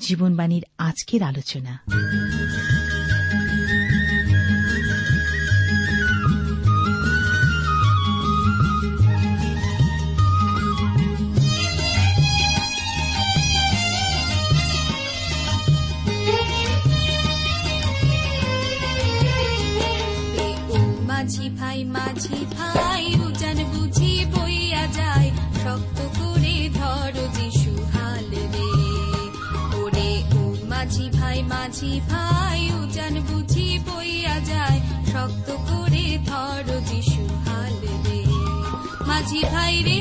জীবনবাণীর আজকের আলোচনা। মাঝি ভাই মাঝি ভাই। মাঝি ভাই উজান বুঝি বইয়া যায়, শক্ত করে ধর যিশু হাল রে। মাঝি ভাই রে।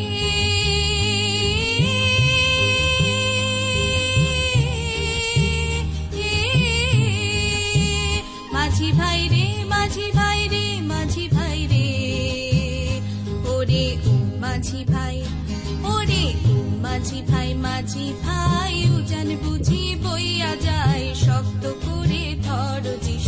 মাঝি ভাই রে, মাঝি মাঝি ভাই রে। ওরে ও মাঝি ভাই, ওরে মাঝি ভাই মাঝি ভাই উজান বুঝি বইয়া যায় শক্ত করে ধর যিশু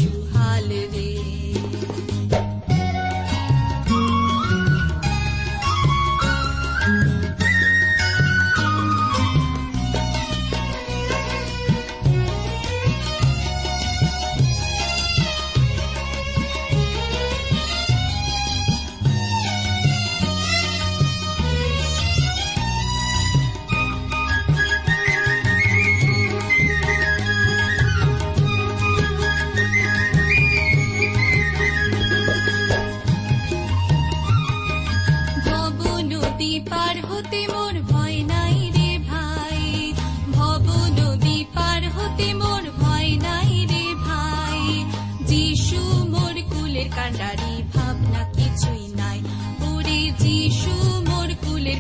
যিশু মোর কুলের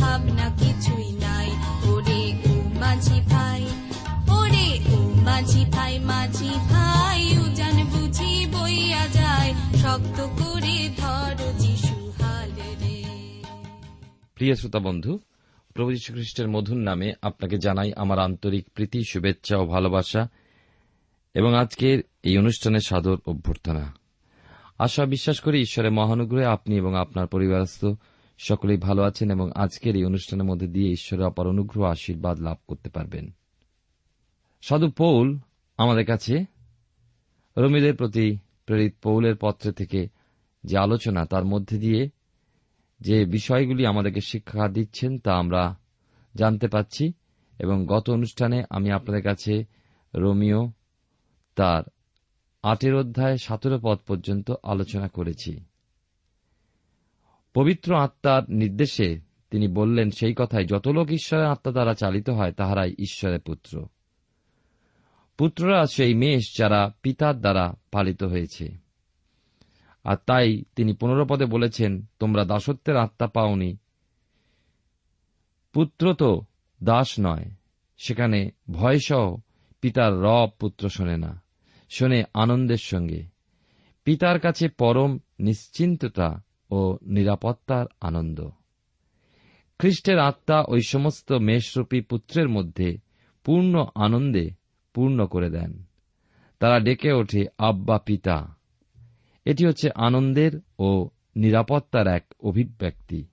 ভাবনা কিছুই নাই। ওরে ও মাঝি ভাই, ওরে ও মাঝি ভাই মাঝি ভাই, উজান বুঝি বইয়া যায়, শক্ত করে ধর যিশু হাল রে। প্রিয় শ্রোতা বন্ধু, প্রভু যীশু খ্রিস্টের মধুর নামে আপনাকে জানাই আমার আন্তরিক প্রীতি, শুভেচ্ছা ও ভালোবাসা এবং আজকের এই অনুষ্ঠানের সাদর অভ্যর্থনা। আশা বিশ্বাস করি ঈশ্বরের মহানুগ্রহে আপনি এবং আপনার পরিবারস্থ সকলেই ভালো আছেন এবং আজকের এই অনুষ্ঠানের মধ্যে দিয়ে ঈশ্বরের অপার অনুগ্রহ আশীর্বাদ লাভ করতে পারবেন। সাধু পৌল আমাদের কাছে রমিদের প্রতি প্রেরিত পৌলের পত্রে থেকে যে আলোচনা, তার মধ্যে দিয়ে যে বিষয়গুলি আমাদেরকে শিক্ষা দিচ্ছেন তা আমরা জানতে পাচ্ছি এবং গত অনুষ্ঠানে আমি আপনাদের কাছে রোমিও, তার আটের অধ্যায় সতেরো পদ পর্যন্ত আলোচনা করেছি। পবিত্র আত্মার নির্দেশে তিনি বললেন, সেই কথায় যত লোক ঈশ্বরের আত্মা দ্বারা চালিত হয়, তাহারাই ঈশ্বরের পুত্র। পুত্ররা সেই মেষ যারা পিতার দ্বারা পালিত হয়েছে। আর তাই তিনি পদে বলেছেন, তোমরা দাসত্বের আত্মা পাওনি। পুত্র তো দাস নয়, সেখানে ভয়সহ পিতার রব পুত্র শোনে না। শোনে আনন্দের সঙ্গে। পিতার কাছে পরম নিশ্চিন্ততা ও নিরাপত্তার আনন্দ। খ্রিস্টের আত্মা ওই সমস্ত মেষরূপী পুত্রের মধ্যে পূর্ণ আনন্দে পূর্ণ করে দেন। তারা ডেকে ওঠে আব্বা পিতা। এটি হচ্ছে আনন্দের ও নিরাপত্তার এক অভিব্যক্তি।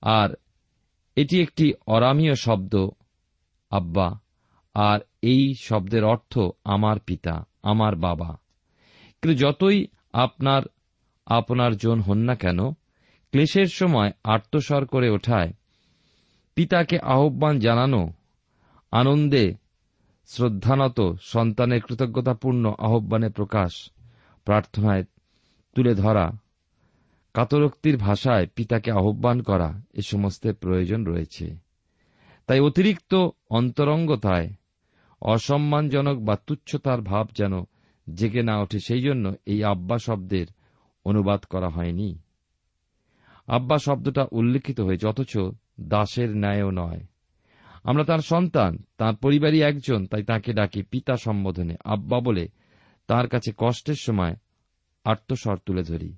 আর এটি একটি অরামীয় শব্দ, আব্বা। আর এই শব্দের অর্থ আমার পিতা, আমার বাবা। কিন্তু যতই আপনার আপনার জন হন না কেন, ক্লেশের সময় আত্মস্বর করে ওঠায়, পিতাকে আহ্বান জানানো, আনন্দে শ্রদ্ধানত সন্তানের কৃতজ্ঞতাপূর্ণ আহ্বানে প্রকাশ, প্রার্থনায় তুলে ধরা, কাতরোক্তির ভাষায় পিতাকে আহ্বান করা, এ সমস্ত প্রয়োজন রয়েছে। তাই অতিরিক্ত অন্তরঙ্গতায় অসম্মানজনক বা তুচ্ছতার ভাব যেন জেগে না ওঠে, সেই জন্য এই আব্বা শব্দের অনুবাদ করা হয়নি। আব্বা শব্দটা উল্লেখিত হয়েছে, অথচ দাসের ন্যায়ও নয়। আমরা তার সন্তান, তার পরিবারই একজন, তাই তাকে ডাকি পিতা সম্বোধনে। আব্বা বলে, তার কাছে কষ্টের সময় আত্মস্বর তুলে ধরি।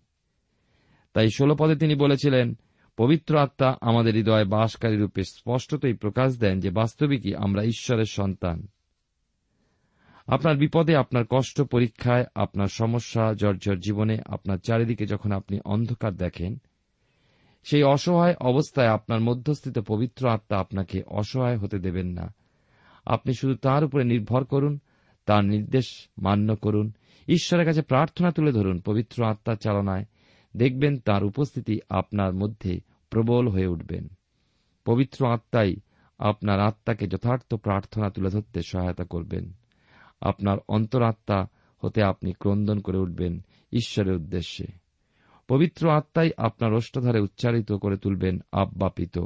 তাই ষোলো পদে তিনি বলেছিলেন, পবিত্র আত্মা আমাদের হৃদয় বাসকারী রূপে স্পষ্টতই প্রকাশ দেন যে বাস্তবিকই আমরা ঈশ্বরের সন্তান। আপনার বিপদে, আপনার কষ্ট পরীক্ষায়, আপনার সমস্যা, জর্জর জীবনে, আপনার চারিদিকে যখন আপনি অন্ধকার দেখেন, সেই অসহায় অবস্থায় আপনার মধ্যস্থিত পবিত্র আত্মা আপনাকে অসহায় হতে দেবেন না। আপনি শুধু তার উপরে নির্ভর করুন, তার নির্দেশ মান্য করুন, ঈশ্বরের কাছে প্রার্থনা তুলে ধরুন, পবিত্র আত্মার চালনায়। দেখবেন তার উপস্থিতি আপনার মধ্যে প্রবল হয়ে উঠবেন। পবিত্র আত্মাই আপনার আত্মাকে যথার্থ প্রার্থনা তুলে ধরতে সহায়তা করবেন। আপনার অন্তরাত্মা হতে আপনি ক্রন্দন করে উঠবেন ঈশ্বরের উদ্দেশ্যে। পবিত্র আত্মাই আপনার অষ্টধারে উচ্চারিত করে তুলবেন আব্বা পিত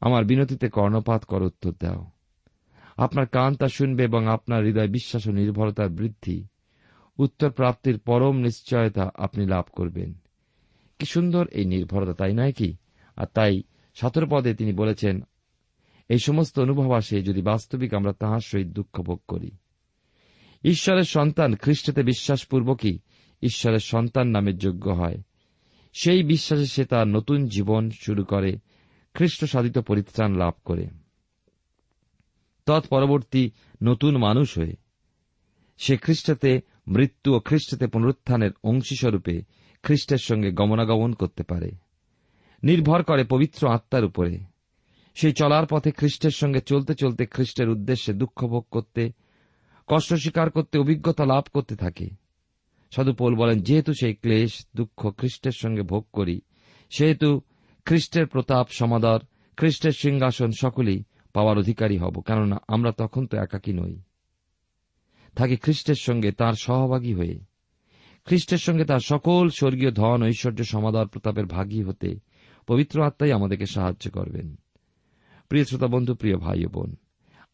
আমার বিনতিতে কর্ণপাত কর উত্তর দাও। আপনার কান তা শুনবে এবং আপনার হৃদয় বিশ্বাস ও নির্ভরতার বৃদ্ধি। উত্তর প্রাপ্তির পরম নিশ্চয়তা আপনি লাভ করবেন। কি সুন্দর এই নির্ভরতা, তাই নয় কি? আর তাই সতেরো পদে তিনি বলেছেন, এই সমস্ত অনুভব আসে যদি বাস্তবিক আমরা তাহার সহিত দুঃখ ভোগ করি। ঈশ্বরের সন্তান খ্রিস্টতে বিশ্বাসপূর্বকই ঈশ্বরের সন্তান নামের যোগ্য হয়। সেই বিশ্বাসে সে তার নতুন জীবন শুরু করে খ্রিস্ট সাধিত পরিত্রাণ লাভ করে। তৎপরবর্তী নতুন মানুষ হয়ে, সে খ্রিস্টতে মৃত্যু ও খ্রিস্টতে পুনরুত্থানের অংশীস্বরূপে খ্রিস্টের সঙ্গে গমনাগমন করতে পারে। নির্ভর করে পবিত্র আত্মার উপরে। সেই চলার পথে খ্রিস্টের সঙ্গে চলতে চলতে খ্রিস্টের উদ্দেশ্যে দুঃখ ভোগ করতে কষ্ট স্বীকার করতে, অভিজ্ঞতা লাভ করতে থাকে। সাধুপোল বলেন, যেহেতু সেই ক্লেশ, দুঃখ খ্রিস্টের সঙ্গে ভোগ করি, সেহেতু খ্রিস্টের প্রতাপ, সমাদর, খ্রিস্টের সিংহাসন সকলেই পাওয়ার অধিকারী হব, কেননা আমরা তখন তো একাকী নই। থাকি খ্রিস্টের সঙ্গে তার সহভাগী হয়ে। খ্রিস্টের সঙ্গে তার সকল স্বর্গীয় ধন, ঐশ্বর্য, সমাদর, প্রতাপের ভাগী হতে পবিত্র আত্মাই আমাদেরকে সাহায্য করবেন। প্রিয় শ্রোতা বন্ধু, প্রিয় ভাই বোন,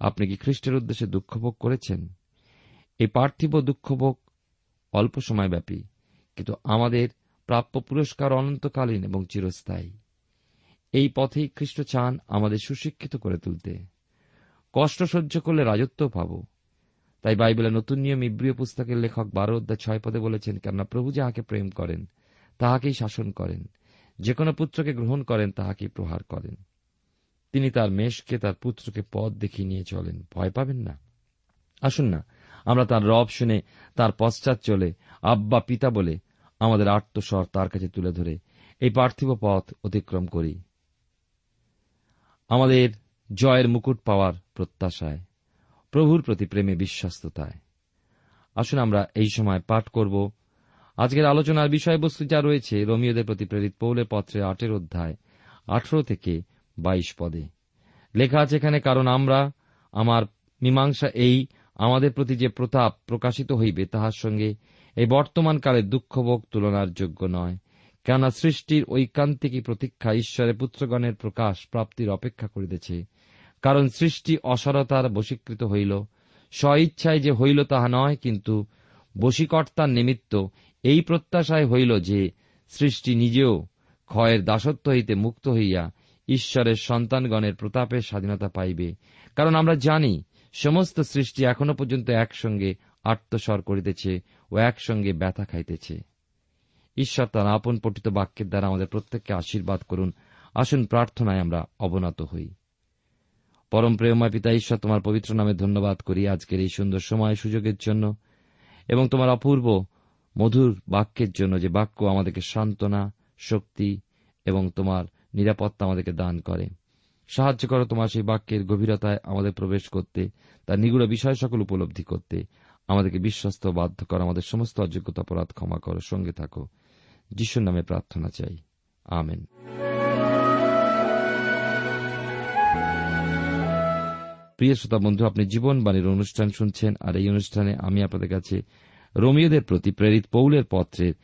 আপনি কি খ্রিস্টের উদ্দেশ্যে দুঃখভোগ করেছেন? এই পার্থিব দুঃখভোগ অল্প সময়ব্যাপী, কিন্তু আমাদের প্রাপ্য পুরস্কার অনন্তকালীন এবং চিরস্থায়ী। এই পথেই খ্রিস্ট চান আমাদের সুশিক্ষিত করে তুলতে। কষ্ট সহ্য করলে রাজত্ব পাব। তাই বাইবেলের নতুন নিয়ম ইব্রিয় পুস্তকের লেখক বারো অধ্যায় ছয় পদে বলেছেন, কেননা প্রভু যাহাকে প্রেম করেন, তাহাকেই শাসন করেন। যে কোনো পুত্রকে গ্রহণ করেন, তাহাকেই প্রহার করেন। তিনি তার মেষকে, তার পুত্রকে পথ দেখিয়ে নিয়ে চলেন। ভয় পাবেন না। আসুন না আমরা তার রব শুনে তার পশ্চাৎ চলে আব্বা পিতা বলে আমাদের আত্মস্বর তার কাছে তুলে ধরে। এই পার্থিব পথ অতিক্রম করি। আমাদের জয়ের মুকুট পাওয়ার প্রত্যাশায়, প্রভুর প্রতি প্রেমে বিশ্বস্ততায়। আসুন আমরা এই সময় পাঠ করব। আজকের আলোচনার বিষয়বস্তু যা রয়েছে রোমিওদের প্রতি প্রেরিত পৌলের পত্রে আটের অধ্যায়, আঠেরো থেকে বাইশ পদে। লেখা আছে, এখানে কারণ আমরা, আমার মীমাংসা এই আমাদের প্রতি যে প্রতাপ প্রকাশিত হইবে, তাহার সঙ্গে এই বর্তমান কালের দুঃখভোগ তুলনার যোগ্য নয়। কেননা সৃষ্টির ঐকান্তিকী প্রতীক্ষা ঈশ্বরের পুত্রগণের প্রকাশ প্রাপ্তির অপেক্ষা করিতেছে। কারণ সৃষ্টি অসারতার বশীকৃত হইল। স্বইচ্ছায় যে হইল তাহা নয়, কিন্তু বশীকর্তার নিমিত্ত এই প্রত্যাশায় হইল যে সৃষ্টি নিজেও ক্ষয়ের দাসত্ব হইতে মুক্ত হইয়া ঈশ্বরের সন্তানগণের প্রতাপের স্বাধীনতা পাইবে। কারণ আমরা জানি সমস্ত সৃষ্টি এখনও পর্যন্ত একসঙ্গে আত্মস্বর করিতেছে ও একসঙ্গে ব্যথা খাইতেছে। ঈশ্বর তার আপন পঠিত বাক্যের দ্বারা আমাদের প্রত্যেককে আশীর্বাদ করুন। আসুন প্রার্থনায় আমরা অবনত হই। পরম প্রেমময় পিতা, ঈশ্বর তোমার পবিত্র নামে ধন্যবাদ করি আজকের এই সুন্দর সময় সুযোগের জন্য এবং তোমার অপূর্ব মধুর বাক্যের জন্য যে বাক্য আমাদেরকে সান্ত্বনা, শক্তি এবং তোমার নিরাপত্তা আমাদেরকে দান করে। সাহায্য করো তোমার সেই বাক্যের গভীরতায় আমাদের প্রবেশ করতে, তার নিগুড় বিষয় সকল উপলব্ধি করতে। আমাদেরকে বিশ্বস্ত, বাধ্য করো, আমাদের সমস্ত অযোগ্যতা অপরাধ ক্ষমা করো, সঙ্গে থাকো। যিশুর নামে প্রার্থনা চাই। আমেন। প্রিয় শ্রোতা বন্ধু, আপনি জীবনবাণীর অনুষ্ঠান শুনছেন, আর এই অনুষ্ঠানে আমি আপনাদের কাছে রোমিওদের প্রতি প্রেরিত পৌলের পত্রের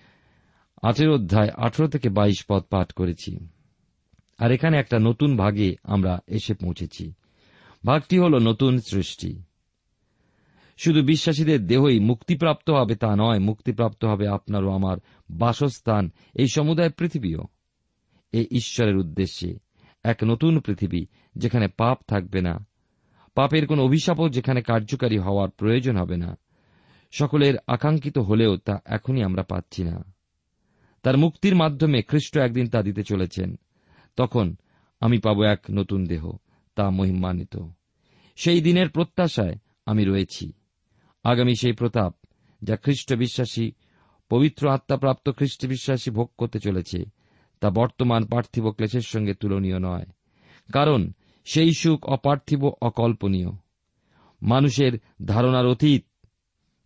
আঠেরো অধ্যায় আঠেরো থেকে বাইশ পদ পাঠ করেছি। আর এখানে একটা নতুন ভাগে আমরা এসে পৌঁছেছি। ভাগটি হল নতুন সৃষ্টি। শুধু বিশ্বাসীদের দেহই মুক্তিপ্রাপ্ত হবে তা নয়, মুক্তিপ্রাপ্ত হবে আপনারও আমার বাসস্থান, এই সমুদায় পৃথিবীও। এই ঈশ্বরের উদ্দেশ্যে এক নতুন পৃথিবী যেখানে পাপ থাকবে না, পাপের কোন অভিশাপও যেখানে কার্যকারী হওয়ার প্রয়োজন হবে না, সকলের আকাঙ্ক্ষিত হলেও তা এখনই আমরা পাচ্ছি না। তার মুক্তির মাধ্যমে খ্রিস্ট একদিন তা দিতে চলেছেন। তখন আমি পাব এক নতুন দেহ, তা মহিমান্বিত। সেই দিনের প্রত্যাশায় আমি রয়েছি। আগামী সেই প্রতাপ, যা খ্রিস্ট বিশ্বাসী, পবিত্র আত্মাপ্রাপ্ত খ্রিস্ট বিশ্বাসী ভোগ করতে চলেছে, তা বর্তমান পার্থিব ক্লেশের সঙ্গে তুলনীয় নয়, কারণ সেই সুখ অপার্থিব অকল্পনীয়। মানুষের ধারণার অতীত,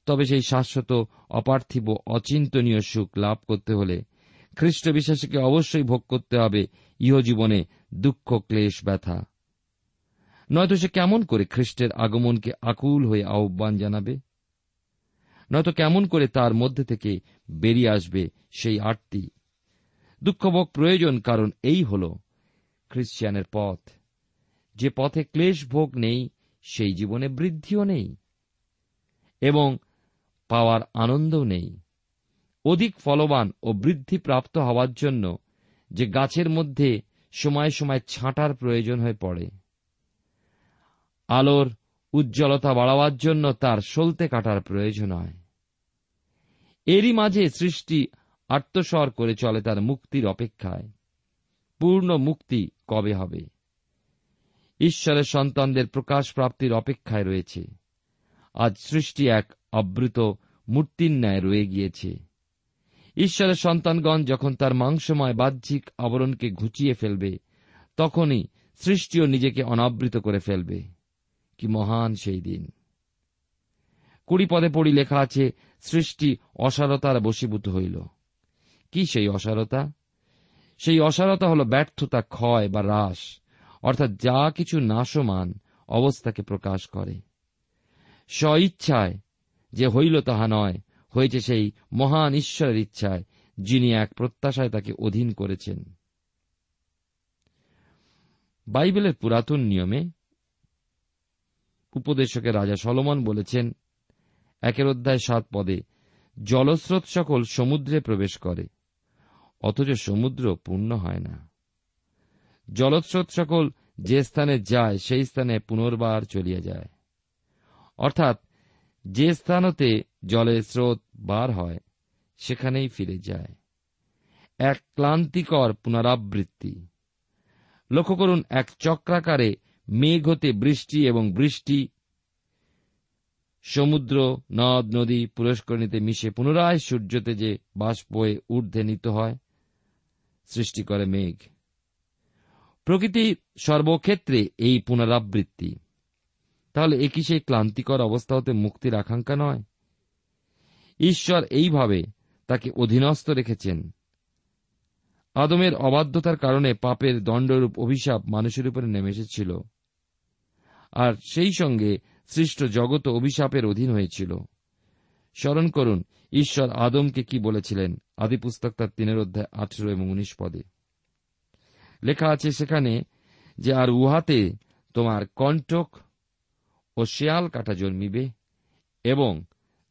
তবে সেই শাশ্বত, অপার্থিব, অচিন্তনীয় সুখ লাভ করতে হলে খ্রিস্ট বিশ্বাসীকে অবশ্যই ভোগ করতে হবে ইহজীবনে দুঃখ, ক্লেশ, ব্যথা। নয়তো সে কেমন করে খ্রিস্টের আগমনকে আকুল হয়ে আহ্বান জানাবে? নয়তো কেমন করে তার মধ্যে থেকে বেরিয়ে আসবে সেই আটটি? দুঃখভোগ প্রয়োজন, কারণ এই হল খ্রিস্টিয়ানের পথ। যে পথে ক্লেশ ভোগ নেই, সেই জীবনে বৃদ্ধিও নেই এবং পাওয়ার আনন্দও নেই। অধিক ফলবান ও বৃদ্ধি প্রাপ্ত হওয়ার জন্য যে গাছের মধ্যে সময় সময় ছাঁটার প্রয়োজন হয়ে পড়ে। আলোর উজ্জ্বলতা বাড়াবার জন্য তার সলতে কাটার প্রয়োজন হয়। এরই মাঝে সৃষ্টি আত্মস্বর করে চলে তার মুক্তির অপেক্ষায়। পূর্ণ মুক্তি কবে হবে? ঈশ্বরের সন্তানদের প্রকাশ প্রাপ্তির অপেক্ষায় রয়েছে। আজ সৃষ্টি এক আবৃত মূর্তির ন্যায় রয়ে গিয়েছে। ঈশ্বরের সন্তানগণ যখন তার মাংসময় বাহ্যিক আবরণকে ঘুচিয়ে ফেলবে, তখনই সৃষ্টিও নিজেকে অনাবৃত করে ফেলবে। কি মহান সেই দিন! কুড়ি পদে পড়ি লেখা আছে, সৃষ্টি অসারতার বশীভূত হইল। কি সেই অসারতা? সেই অসারতা হল ব্যর্থতা, ক্ষয় বা হ্রাস, অর্থাৎ যা কিছু নাশমান অবস্থাকে প্রকাশ করে। স্ব ইচ্ছায় যে হইল তাহা নয় হয়েছে সেই মহান ঈশ্বরের ইচ্ছায়, যিনি এক প্রত্যাশায় তাকে অধীন করেছেন। বাইবেলের পুরাতন নিয়মে উপদেশকে রাজা সলমন বলেছেন, একের অধ্যায় সাত পদে, জলস্রোত সকল সমুদ্রে প্রবেশ করে, অথচ সমুদ্র পূর্ণ হয় না। জলস্রোত সকল যে স্থানে যায়, সেই স্থানে পুনর্বার চলিয়া যায়। অর্থাৎ যে স্থানতে জলের স্রোত বার হয়, সেখানেই ফিরে যায়। এক ক্লান্তিকর পুনরাবৃত্তি। লক্ষ্য করুন, এক চক্রাকারে মেঘ হতে বৃষ্টি এবং বৃষ্টি সমুদ্র, নদ, নদী, পুরস্করণীতে মিশে পুনরায় সূর্যতে যে বাষ্প হয়ে ঊর্ধ্বে নিত হয়, সৃষ্টি করে মেঘ। প্রকৃতির সর্বক্ষেত্রে এই পুনরাবৃত্তি। তাহলে এ কি সেই ক্লান্তিকর অবস্থা হতে মুক্তির আকাঙ্ক্ষা নয়? ঈশ্বর এইভাবে তাকে অধীনস্থ রেখেছেন। আদমের অবাধ্যতার কারণে পাপের দণ্ডরূপ অভিশাপ মানুষের উপরে নেমে এসেছিল। আর সেই সঙ্গে সৃষ্ট জগৎ অভিশাপের অধীন হয়েছিল। স্মরণ করুন, ঈশ্বর আদমকে কি বলেছিলেন? আদি পুস্তক তার তিনের অধ্যায় আঠেরো এবং উনিশ পদে। লেখা আছে সেখানে যে, আর উহাতে তোমার কণ্টক ও শেয়াল কাটা জন্মিবে এবং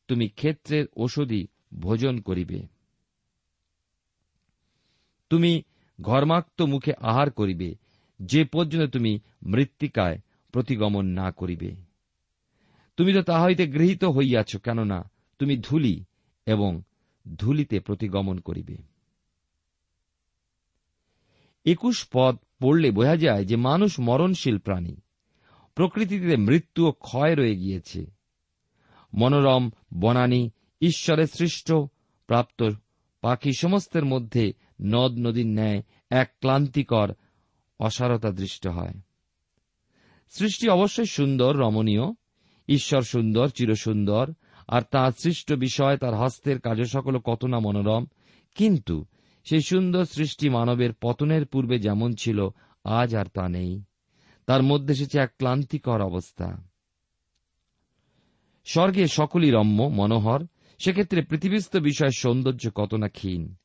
তুমি ক্ষেত্রের ওষুধি ভোজন করিবে। তুমি ঘর্মাক্ত মুখে আহার করিবে, যে পর্যন্ত তুমি মৃত্তিকায় প্রতিগমন না করিবে। তুমি তো তাহা হইতে গৃহীত হইয়াছ, কেননা তুমি ধুলি এবং ধুলিতে প্রতিগমন করিবে। একুশ পদ পড়লে বোঝা যায় যে মানুষ মরণশীল প্রাণী। প্রকৃতিতে মৃত্যু ও ক্ষয় রয়ে গিয়েছে। মনোরম, বনানী, ঈশ্বরের সৃষ্ট, প্রাপ্ত পাখি সমস্তের মধ্যে নদ নদীর ন্যায় এক ক্লান্তিকর অসারতা দৃষ্ট হয়। সৃষ্টি অবশ্যই সুন্দর, রমণীয়। ঈশ্বর সুন্দর, চিরসুন্দর, আর তাঁর সৃষ্ট বিষয়, তার হস্তের কাজ সকল কত না মনোরম। কিন্তু সেই সুন্দর সৃষ্টি মানবের পতনের পূর্বে যেমন ছিল, আজ আর তা নেই। মধ্যে এসেছে এক ক্লান্তিকর অবস্থা। স্বর্গে সকলই রম্য, মনোহর। সেক্ষেত্রে পৃথিবীস্থ বিষয়ের সৌন্দর্য কত না ক্ষীণ।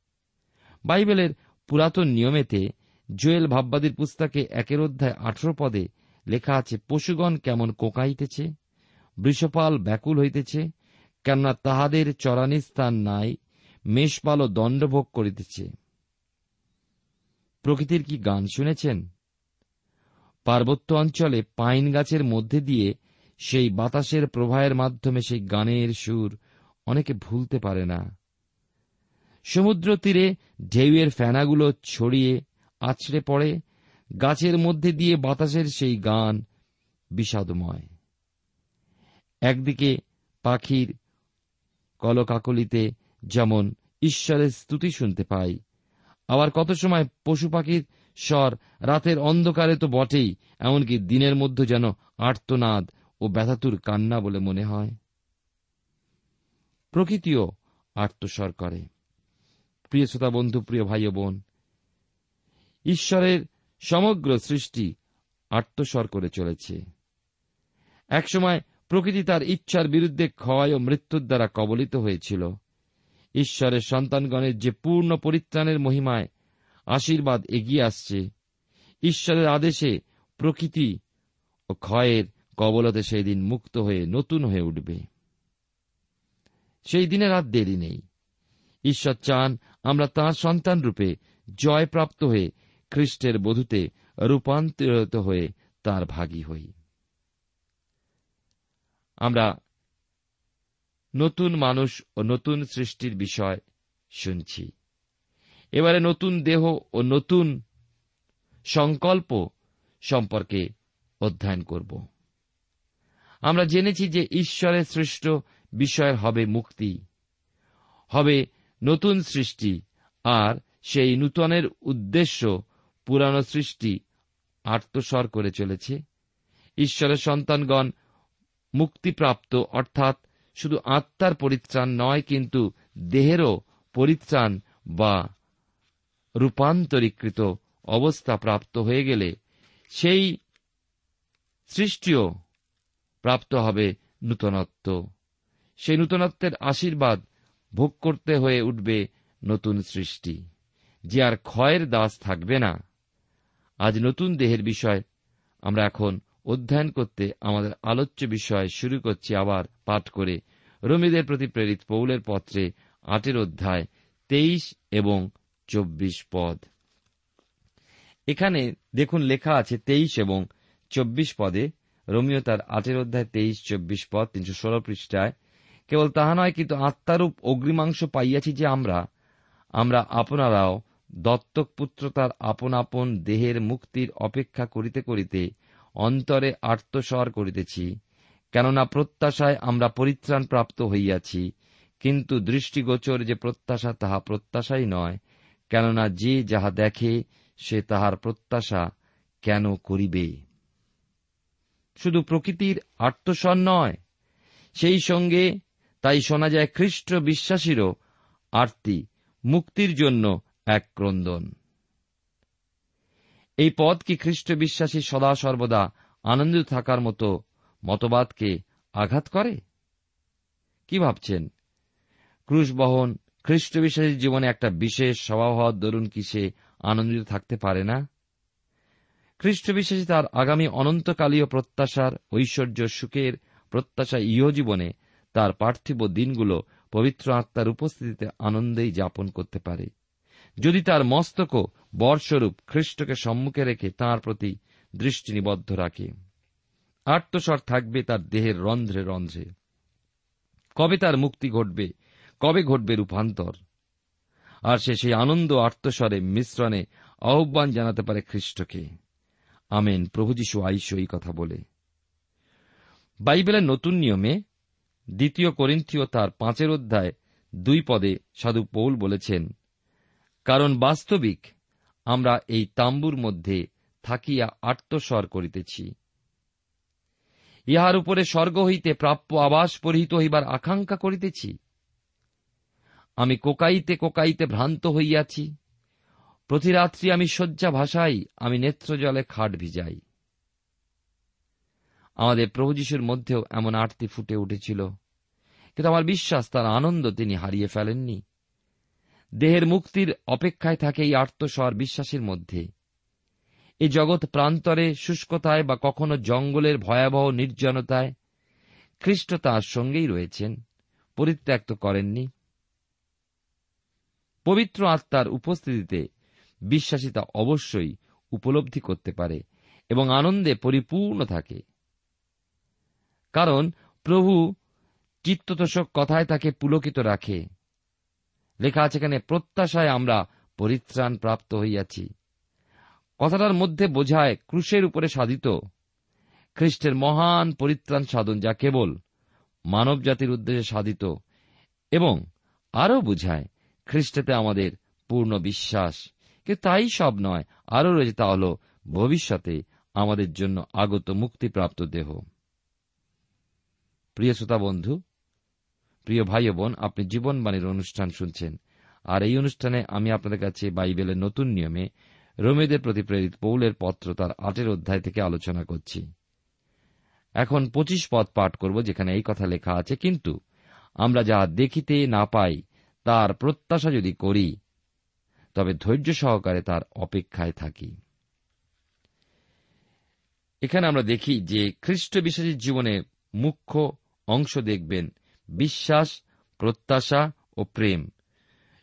বাইবেলের পুরাতন নিয়মেতে জোয়েল ভাববাদীর পুস্তকে একের অধ্যায় আঠেরো পদে লেখা আছে, পশুগণ কেমন কোকাইতেছে, বৃষপাল ব্যাকুল হইতেছে, কেননা তাহাদের চরানি স্থান নাই, মেষপালও দণ্ডভোগ করিতেছে। প্রকৃতির কি গান শুনেছেন? পার্বত্য অঞ্চলে পাইন গাছের মধ্যে দিয়ে সেই বাতাসের প্রবাহের মাধ্যমে সেই গানের সুর অনেকে ভুলতে পারে না। সমুদ্র তীরে ঢেউয়ের ফ্যানাগুলো ছড়িয়ে আছড়ে পড়ে, গাছের মধ্যে দিয়ে বাতাসের সেই গান বিষাদময়। একদিকে পাখির কলকাকলিতে যেমন ঈশ্বরের স্তুতি শুনতে পাই, আবার কত সময় পশু পাখির স্বর রাতের অন্ধকারে তো বটেই, এমনকি দিনের মধ্যে যেন আর্তনাদ ও ব্যথাতুর কান্না বলে মনে হয়। প্রকৃতিও আর্তস্বর করে। প্রিয় শ্রোতা বন্ধু প্রিয় ভাই বোন, ঈশ্বরের সমগ্র সৃষ্টি আত্মস্বর করে চলেছে। একসময় প্রকৃতি তার ইচ্ছার বিরুদ্ধে ক্ষয় ও মৃত্যুর দ্বারা কবলিত হয়েছিল। ঈশ্বরের সন্তানগণের যে পূর্ণ পরিত্রাণের মহিমায় আশীর্বাদ এগিয়ে আসছে। ঈশ্বরের আদেশে প্রকৃতি ও ক্ষয়ের কবলতে সেই দিন মুক্ত হয়ে নতুন হয়ে উঠবে। সেই দিনের আর দেরি নেই। ঈশ্বর চান আমরা তাঁর সন্তান রূপে জয়প্রাপ্ত হয়ে খ্রিস্টের বধূতে রূপান্তরিত হয়ে তার ভাগী হই। আমরা নতুন মানুষ ও নতুন সৃষ্টির বিষয় শুনছি। এবারে নতুন দেহ ও নতুন সংকল্প সম্পর্কে অধ্যয়ন করব। আমরা জেনেছি যে ঈশ্বরের সৃষ্ট বিষয়ের হবে মুক্তি, হবে নতুন সৃষ্টি, আর সেই নূতনের উদ্দেশ্য পুরানো সৃষ্টি আত্মস্বর করে চলেছে। ঈশ্বরের সন্তানগণ মুক্তিপ্রাপ্ত, অর্থাৎ শুধু আত্মার পরিত্রাণ নয়, কিন্তু দেহেরও পরিত্রাণ বা রূপান্তরীকৃত অবস্থা প্রাপ্ত হয়ে গেলে সেই সৃষ্টিও প্রাপ্ত হবে নূতনত্ব। সেই নূতনত্বের আশীর্বাদ ভোগ করতে হয়ে উঠবে নতুন সৃষ্টি, যে আর ক্ষয়ের দাস থাকবে না। আজ নতুন দেহের বিষয় আমরা এখন অধ্যয়ন করতে আমাদের আলোচ্য বিষয় শুরু করছি আবার পাঠ করে। রমিদের প্রতি প্রেরিত পৌলের পত্রে আটের অধ্যায় তেইশ এবং চব্বিশ পদ। এখানে দেখুন লেখা আছে তেইশ এবং চব্বিশ পদে। রোমিও তার আটের অধ্যায় তেইশ, চব্বিশ পদ, তিনশো ষোলো পৃষ্ঠায়। কেবল তাহা নয়, কিন্তু আত্মারূপ অগ্রিমাংশ পাইয়াছি যে আমরা আমরা আপনারাও দত্তক পুত্রতার আপন আপন দেহের মুক্তির অপেক্ষা করিতে করিতে অন্তরে আত্মস্বর করিতেছি, কেননা প্রত্যাশায় আমরা পরিত্রাণ প্রাপ্ত হইয়াছি, কিন্তু দৃষ্টিগোচর যে প্রত্যাশা, তাহা প্রত্যাশাই নয়। কেননা যে যাহা দেখে, সে তাহার প্রত্যাশা কেন করিবে? শুধু প্রকৃতির আত্মস্বর নয়, সেই সঙ্গে তাই শোনা যায় খ্রিস্ট বিশ্বাসীরও আরতি, মুক্তির জন্য এক ক্রন্দন। এই পদ কি খ্রিস্ট বিশ্বাসী সদা সর্বদা আনন্দিত থাকার মতো মতবাদকে আঘাত করে? কি ভাবছেন? ক্রুশ বহন খ্রিস্ট বিশ্বাসীর জীবনে একটা বিশেষ স্বভাব হওয়ার দরুন কি সে আনন্দিত থাকতে পারে না? খ্রিস্ট বিশ্বাসী তার আগামী অনন্তকালীয় প্রত্যাশার ঐশ্বর্য সুখের প্রত্যাশা ইহ জীবনে তার পার্থিব দিনগুলো পবিত্র আত্মার উপস্থিতিতে আনন্দেই যাপন করতে পারে। যদি তার মস্তকও বরস্বরূপ খ্রিস্টকে সম্মুখে রেখে তাঁর প্রতি দৃষ্টি নিবদ্ধ রাখে। আত্মস্বর থাকবে তার দেহের রন্ধ্রে রন্ধ্রে। কবে তার মুক্তি ঘটবে কবে ঘটবে রূপান্তর? আর সে সেই আনন্দ আত্মস্বরে মিশ্রণে আহ্বান জানাতে পারে খ্রিস্টকে। আমেন। প্রভু যীশু আইস এই কথা বলে। বাইবেলের নতুন নিয়মে দ্বিতীয় করিন্থীয় তার পাঁচের অধ্যায় দুই পদে সাধু পৌল বলেছেন, কারণ বাস্তবিক আমরা এই তাম্বুর মধ্যে থাকিয়া আত্মস্বর করিতেছি। ইহার উপরে স্বর্গ হইতে প্রাপ্য আবাস পরিহিত হইবার আকাঙ্ক্ষা করিতেছি? আমি কোকাইতে কোকাইতে ভ্রান্ত হইয়াছি। প্রতিরাত্রি আমি শয্যা ভাষাই আমি নেত্র জলে খাট ভিজাই। আমাদের প্রভু যিশুর মধ্যেও এমন আরতি ফুটে উঠেছিল, কিন্তু আমার বিশ্বাস তার আনন্দ তিনি হারিয়ে ফেলেননি। দেহের মুক্তির অপেক্ষায় থাকে এই আর্তস্বর বিশ্বাসের মধ্যে। এই জগৎ প্রান্তরে, শুষ্কতায় বা কখনো জঙ্গলের ভয়াবহ নির্জনতায়, খ্রিস্ট তাঁর সঙ্গেই রয়েছেন, পরিত্যক্ত করেননি। পবিত্র আত্মার উপস্থিতিতে বিশ্বাসী তা অবশ্যই উপলব্ধি করতে পারে এবং আনন্দে পরিপূর্ণ থাকে। কারণ প্রভু চিত্ততোষক কথায় তাকে পুলকিত রাখে। লেখা আছে এখানে, প্রত্যাশায় আমরা পরিত্রাণ প্রাপ্ত হইয়াছি। কথাটার মধ্যে বোঝায় ক্রুশের উপরে সাধিত খ্রিস্টের মহান পরিত্রাণ সাধন যা কেবল মানব জাতির উদ্দেশ্যে সাধিত এবং আরও বুঝায় খ্রিস্টেতে আমাদের পূর্ণ বিশ্বাস। কিন্তু তাই সব নয়, আরও রয়েছে তা হল ভবিষ্যতে আমাদের জন্য আগত মুক্তিপ্রাপ্ত দেহ। প্রিয় শ্রোতা বন্ধু, প্রিয় ভাই বোন, আপনি জীবনবাণীর অনুষ্ঠান শুনছেন। আর এই অনুষ্ঠানে আমি আপনাদের কাছে বাইবেলের নতুন নিয়মে রোমেদের প্রতি প্রেরিত পৌলের পত্র তার আটের অধ্যায় থেকে আলোচনা করছি। এখন পঁচিশ পদ পাঠ করব, যেখানে এই কথা লেখা আছে, কিন্তু আমরা যা দেখিতে না পাই তার প্রত্যাশা যদি করি, তবে ধৈর্য সহকারে তার অপেক্ষায় থাকি। এখানে আমরা দেখি যে খ্রিস্ট বিশ্বাসীর জীবনে মুখ্য অংশ দেখবেন বিশ্বাস, প্রত্যাশা ও প্রেম।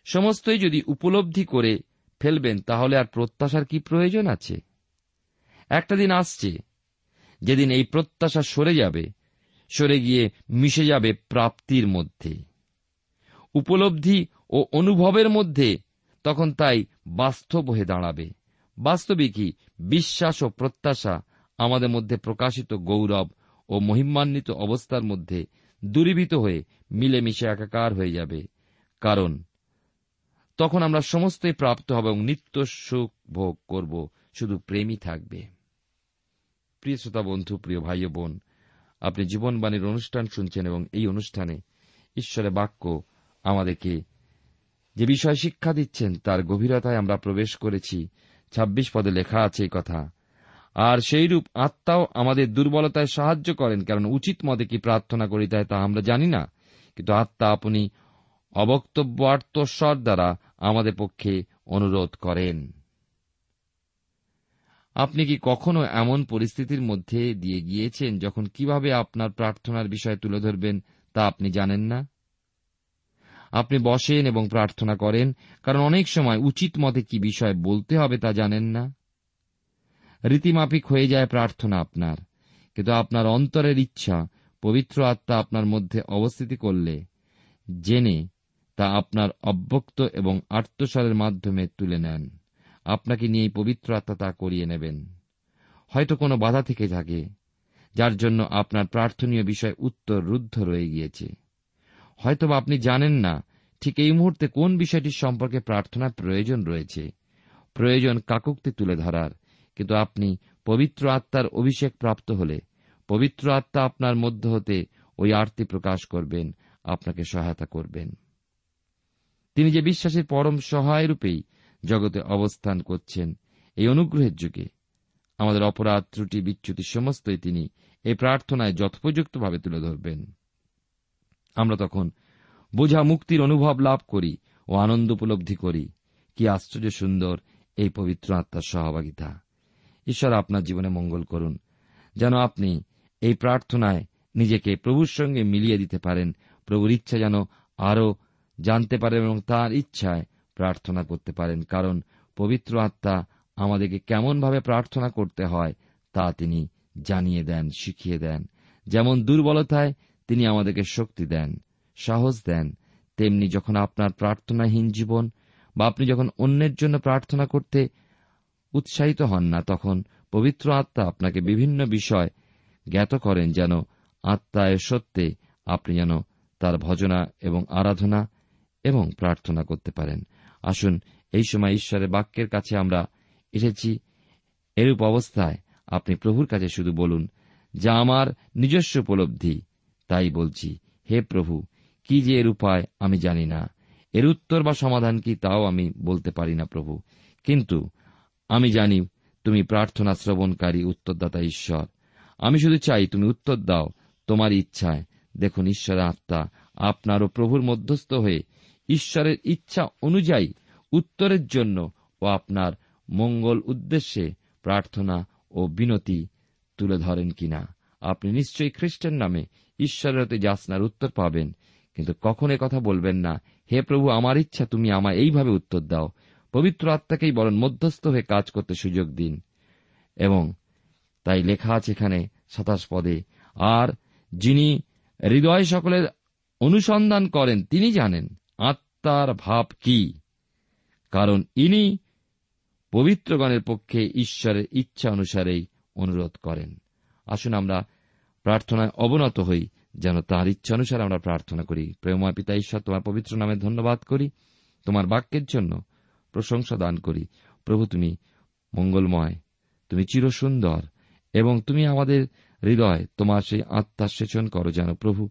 সমস্তই যদি উপলব্ধি করে ফেলবেন, তাহলে আর প্রত্যাশার কি প্রয়োজন আছে? একটা দিন আসছে, যেদিন এই প্রত্যাশা সরে যাবে, সরে গিয়ে মিশে যাবে প্রাপ্তির মধ্যে। উপলব্ধি ও অনুভবের মধ্যে, তখন তাই বাস্তব হয়ে দাঁড়াবে। বাস্তবিকই বিশ্বাস ও প্রত্যাশা আমাদের মধ্যে প্রকাশিত গৌরব ও মহিমান্বিত অবস্থার মধ্যে দূরীভূত হয়ে মিলেমিশে একাকার হয়ে যাবে। কারণ, তখন আমরা সমস্তই প্রাপ্ত হব এবং নিত্য সুখ ভোগ করব, শুধু প্রেমই থাকবে। প্রিয় শ্রোতা বন্ধু, প্রিয় ভাই বোন, আপনি জীবনবাণীর অনুষ্ঠান শুনছেন এবং এই অনুষ্ঠানে ঈশ্বরের বাক্য আমাদেরকে। যে বিষয় শিক্ষা দিচ্ছেন, তার গভীরতায় আমরা প্রবেশ করেছি। ছাব্বিশ পদে লেখা আছে এই কথা। আর সেইরূপ আত্মাও আমাদের দুর্বলতায় সাহায্য করেন, কারণ উচিত মতে কি প্রার্থনা করি তাই তা আমরা জানি না। কিন্তু আত্মা আপনি অবক্তব্য আত্মস্বর দ্বারা আমাদের পক্ষে অনুরোধ করেন। আপনি কি কখনো এমন পরিস্থিতির মধ্যে দিয়ে গিয়েছেন যখন কীভাবে আপনার প্রার্থনার বিষয় তুলে ধরবেন তা আপনি জানেন না? আপনি বসেন এবং প্রার্থনা করেন, কারণ অনেক সময় উচিত মতে কি বিষয় বলতে হবে তা জানেন না। রীতিমাফিক হয়ে যায় প্রার্থনা আপনার, কিন্তু আপনার অন্তরের ইচ্ছা পবিত্র আত্মা আপনার মধ্যে অবস্থিতি করলে, জেনে তা আপনার অব্যক্ত এবং আত্মস্বরের মাধ্যমে তুলে নেন। আপনাকে নিয়ে পবিত্র আত্মা তা করিয়ে নেবেন। হয়তো কোনো বাধা থেকে থাকে, যার জন্য আপনার প্রার্থনীয় বিষয় উত্তর রুদ্ধ রয়ে গিয়েছে। হয়তোবা আপনি জানেন না ঠিক এই মুহূর্তে কোন বিষয়টির সম্পর্কে প্রার্থনার প্রয়োজন রয়েছে। প্রয়োজন কাকুক্তি তুলে ধরার। কিন্তু আপনি পবিত্র আত্মার অভিষেক প্রাপ্ত হলে, পবিত্র আত্মা আপনার মধ্য হতে ওই আরতি প্রকাশ করবেন, আপনাকে সহায়তা করবেন। তিনি যে বিশ্বাসের পরম সহায় রূপেই জগতে অবস্থান করছেন এই অনুগ্রহের যুগে, আমাদের অপরাধ, ত্রুটি, বিচ্যুতি সমস্তই তিনি এই প্রার্থনায় যথোপযুক্তভাবে তুলে ধরবেন। আমরা তখন বোঝা মুক্তির অনুভব লাভ করি ও আনন্দ উপলব্ধি করি। কি আশ্চর্য সুন্দর এই পবিত্র আত্মার সহভাগিতা। ঈশ্বর আপনার জীবনে মঙ্গল করুন, যেন আপনি এই প্রার্থনায় নিজেকে প্রভুর সঙ্গে মিলিয়ে দিতে পারেন, প্রভুর ইচ্ছা যেন আরও জানতে পারেন এবং তার ইচ্ছায় প্রার্থনা করতে পারেন, কারণ পবিত্র আত্মা আমাদেরকে কেমনভাবে প্রার্থনা করতে হয় তা তিনি জানিয়ে দেন, শিখিয়ে দেন। যেমন দুর্বলতায় তিনি আমাদেরকে শক্তি দেন, সাহস দেন। তেমনি যখন আপনার প্রার্থনাহীন জীবন বা আপনি যখন অন্যের জন্য প্রার্থনা করতে উৎসাহিত হন না, তখন পবিত্র আত্মা আপনাকে বিভিন্ন বিষয় জ্ঞাত করেন যেন আত্মায় সত্যে আপনি যেন তার ভজনা এবং আরাধনা এবং প্রার্থনা করতে পারেন। আসুন, এই সময় ঈশ্বরের বাক্যের কাছে আমরা এসেছি। এরূপ অবস্থায় আপনি প্রভুর কাছে শুধু বলুন, যা আমার নিজস্ব উপলব্ধি তাই বলছি, হে প্রভু, কি যে এর উপায় আমি জানি না। এর উত্তর বা সমাধান কি তাও আমি বলতে পারি না, প্রভু। কিন্তু আমি জানি, তুমি প্রার্থনা শ্রবণকারী উত্তরদাতা ঈশ্বর। আমি শুধু চাই তুমি উত্তর দাও তোমার ইচ্ছায়। দেখুন ঈশ্বরের আত্মা আপনার ও প্রভুর মধ্যস্থ হয়ে ঈশ্বরের ইচ্ছা অনুযায়ী উত্তরের জন্য ও আপনার মঙ্গল উদ্দেশ্যে প্রার্থনা ও বিনতি তুলে ধরেন কিনা। আপনি নিশ্চয়ই খ্রিস্টের নামে ঈশ্বরের হতে যাচনার উত্তর পাবেন। কিন্তু কখন কথা বলবেন না, হে প্রভু, আমার ইচ্ছা, তুমি আমায় এইভাবে উত্তর দাও। পবিত্র আত্মাকেই বরং মধ্যস্থ হয়ে কাজ করতে সুযোগ দিন। এবং তাই লেখা আছে এখানে সাতাশ পদে, আর যিনি হৃদয় সকলের অনুসন্ধান করেন, তিনি জানেন আত্মার ভাব কি। কারণ ইনি পবিত্রগণের পক্ষে ঈশ্বরের ইচ্ছা অনুসারেই অনুরোধ করেন। আসুন আমরা প্রার্থনায় অবনত হই, যেন তার ইচ্ছা অনুসারে আমরা প্রার্থনা করি। প্রেমময় পিতা ঈশ্বর, তোমার পবিত্র নামে ধন্যবাদ করি। তোমার বাক্যের জন্য প্রশংসা দান করি। প্রভু, তুমি মঙ্গলময়, তুমি চিরসুন্দর, এবং তুমি আমাদের হৃদয়, তোমার সেই আত্মার সেচন করো যেন প্রভু,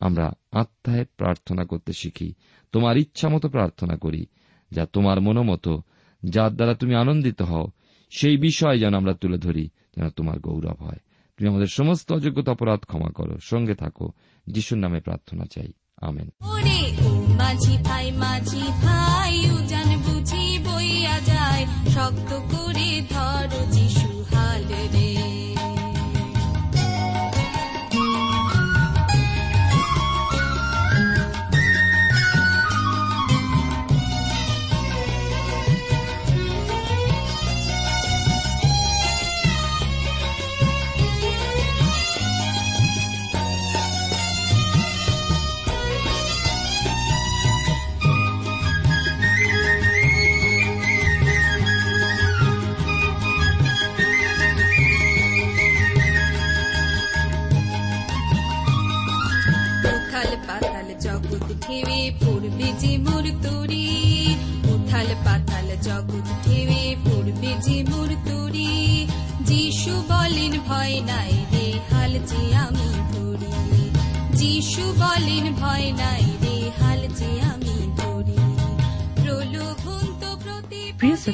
আমরা আত্মায় প্রার্থনা করতে শিখি। তোমার ইচ্ছা মতো প্রার্থনা করি, যা তোমার মনোমতো, যার দ্বারা তুমি আনন্দিত হও। সেই বিষয় যেন আমরা তুলে ধরি, যেন তোমার গৌরব হয়। তুমি আমাদের সমস্ত অযোগ্যতা অপরাধ ক্ষমা করো। সঙ্গে থাকো। যিশুর নামে প্রার্থনা চাই। আমেন। মাঝি ভাই মাঝি ভাই, উজান বুঝি বইয়া যায়। শক্ত করে ধরো যিশু হাল রে।